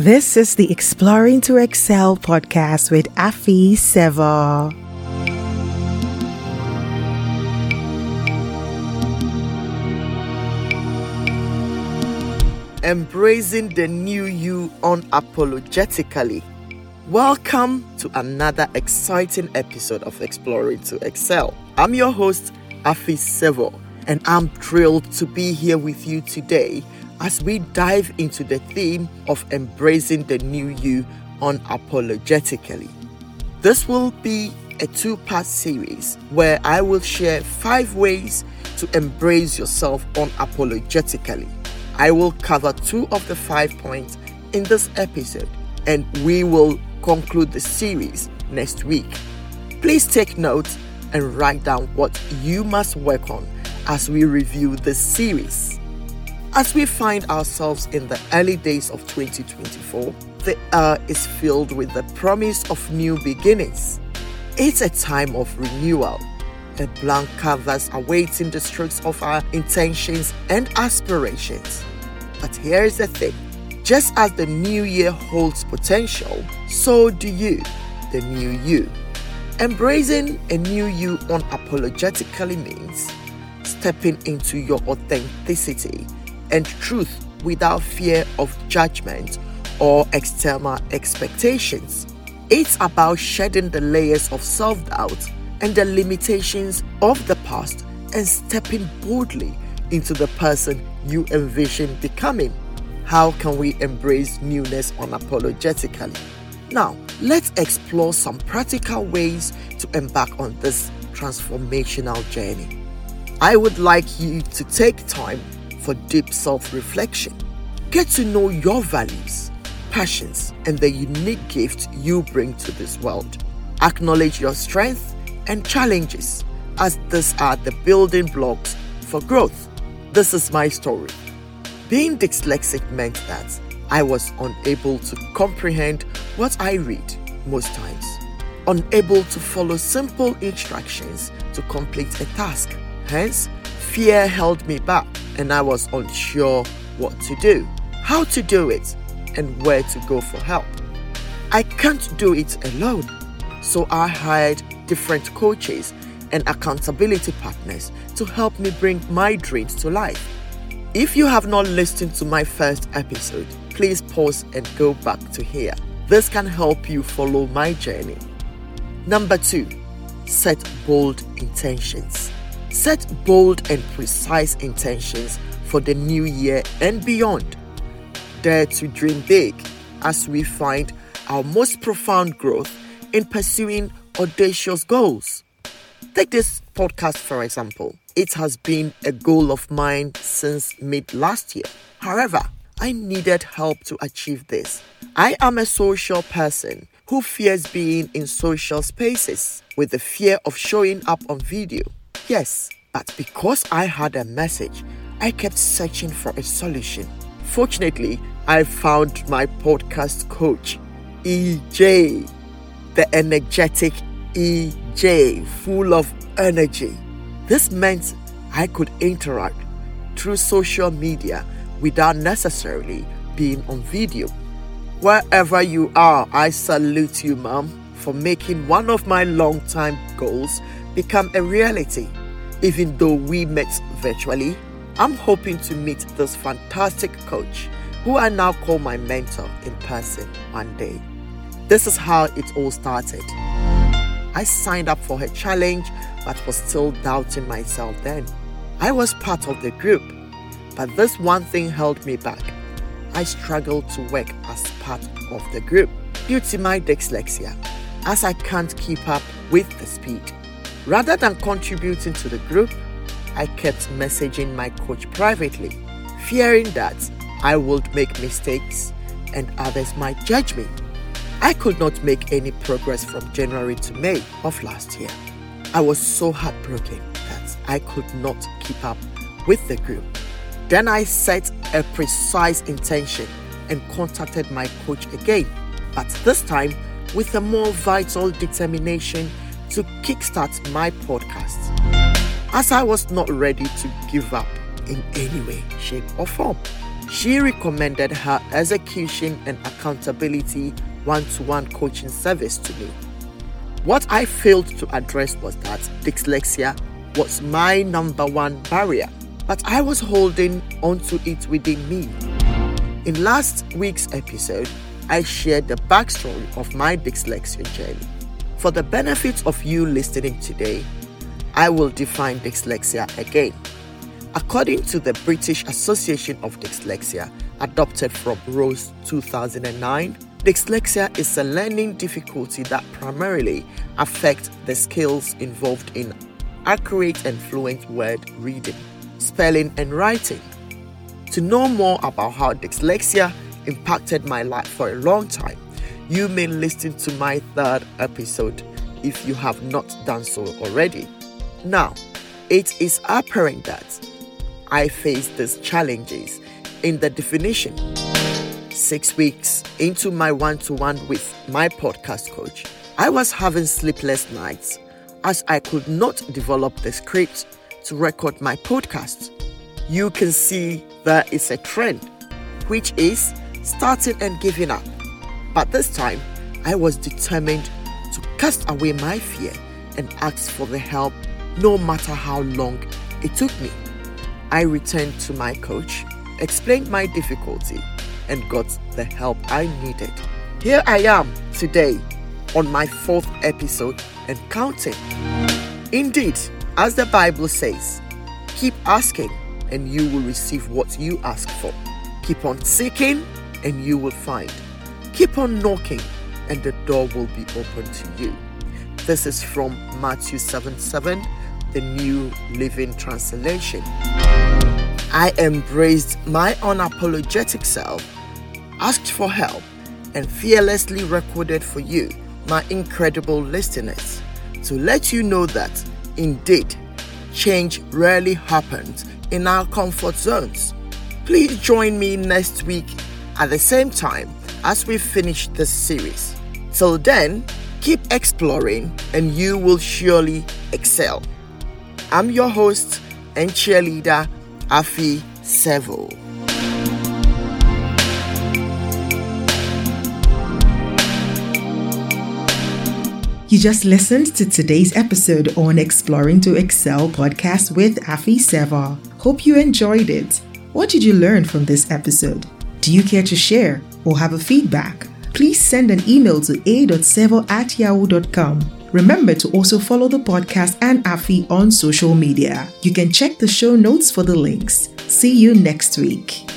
This is the Exploring to Excel podcast with Afi Sevor. Embracing the new you unapologetically. Welcome to another exciting episode of Exploring to Excel. I'm your host, Afi Sevor, and I'm thrilled to be here with you today as we dive into the theme of embracing the new you unapologetically. This will be a two part series where I will share five ways to embrace yourself unapologetically. I will cover two of the five points in this episode and we will conclude the series next week. Please take note and write down what you must work on as we review this series. As we find ourselves in the early days of 2024, the air is filled with the promise of new beginnings. It's a time of renewal, a blank canvas awaiting the strokes of our intentions and aspirations. But here's the thing just as the new year holds potential, so do you, the new you. Embracing a new you unapologetically means stepping into your authenticity and truth without fear of judgment or external expectations. It's about shedding the layers of self doubt and the limitations of the past and stepping boldly into the person you envision becoming. How can we embrace newness unapologetically? Now, let's explore some practical ways to embark on this transformational journey. I would like you to take time for deep self reflection. Get to know your values, passions, and the unique gift you bring to this world. Acknowledge your strengths and challenges, as these are the building blocks for growth. This is my story. Being dyslexic meant that I was unable to comprehend what I read most times, unable to follow simple instructions to complete a task. Hence, fear held me back and I was unsure what to do, how to do it, and where to go for help. I can't do it alone, so I hired different coaches and accountability partners to help me bring my dreams to life. If you have not listened to my first episode, please pause and go back to here. This can help you follow my journey. Number two, set bold intentions. Set bold and precise intentions for the new year and beyond. Dare to dream big as we find our most profound growth in pursuing audacious goals. Take this podcast for example. It has been a goal of mine since mid last year. However, I needed help to achieve this. I am a social person who fears being in social spaces with the fear of showing up on video. Yes, but because I had a message, I kept searching for a solution. Fortunately, I found my podcast coach, EJ, the energetic EJ, full of energy. This meant I could interact through social media without necessarily being on video. Wherever you are, I salute you, Mom, for making one of my long-time goals become a reality. Even though we met virtually, I'm hoping to meet this fantastic coach who I now call my mentor in person one day. This is how it all started. I signed up for her challenge but was still doubting myself then. I was part of the group, but this one thing held me back. I struggled to work as part of the group due to my dyslexia, as I can't keep up with the speed. Rather than contributing to the group, I kept messaging my coach privately, fearing that I would make mistakes and others might judge me. I could not make any progress from January to May of last year. I was so heartbroken that I could not keep up with the group. Then I set a precise intention and contacted my coach again, but this time with a more vital determination to kickstart my podcast. As I was not ready to give up in any way, shape, or form. she recommended her execution and accountability one to one coaching service to me. What I failed to address was that dyslexia was my number one barrier, but I was holding onto it within me. In last week's episode, I shared the backstory of my dyslexia journey. For the benefit of you listening today, I will define dyslexia again. According to the British Association of Dyslexia, adopted from Rose 2009, dyslexia is a learning difficulty that primarily affects the skills involved in accurate and fluent word reading, spelling, and writing. To know more about how dyslexia impacted my life for a long time, you may listen to my third episode if you have not done so already. Now, it is apparent that I faced these challenges in the definition. Six weeks into my one to one with my podcast coach, I was having sleepless nights as I could not develop the script to record my podcast. You can see there is a trend, which is starting and giving up. But this time, I was determined to cast away my fear and ask for the help no matter how long it took me. I returned to my coach, explained my difficulty, and got the help I needed. Here I am today on my fourth episode and counting. Indeed, as the Bible says, keep asking and you will receive what you ask for. Keep on seeking and you will find. Keep on knocking and the door will be open to you. This is from Matthew 7 7 the New Living Translation. I embraced my unapologetic self, asked for help, and fearlessly recorded for you, my incredible listeners, to let you know that indeed change rarely happens in our comfort zones. Please join me next week at the same time as we finish this series. Till then, keep exploring and you will surely excel. I'm your host and cheerleader, Afi Sevor. You just listened to today's episode on Exploring to Excel podcast with Afi Sevor. Hope you enjoyed it. What did you learn from this episode? Do you care to share or have a feedback? Please send an email to a.sevor at yahoo.com Remember to also follow the podcast and Afi on social media. You can check the show notes for the links. See you next week.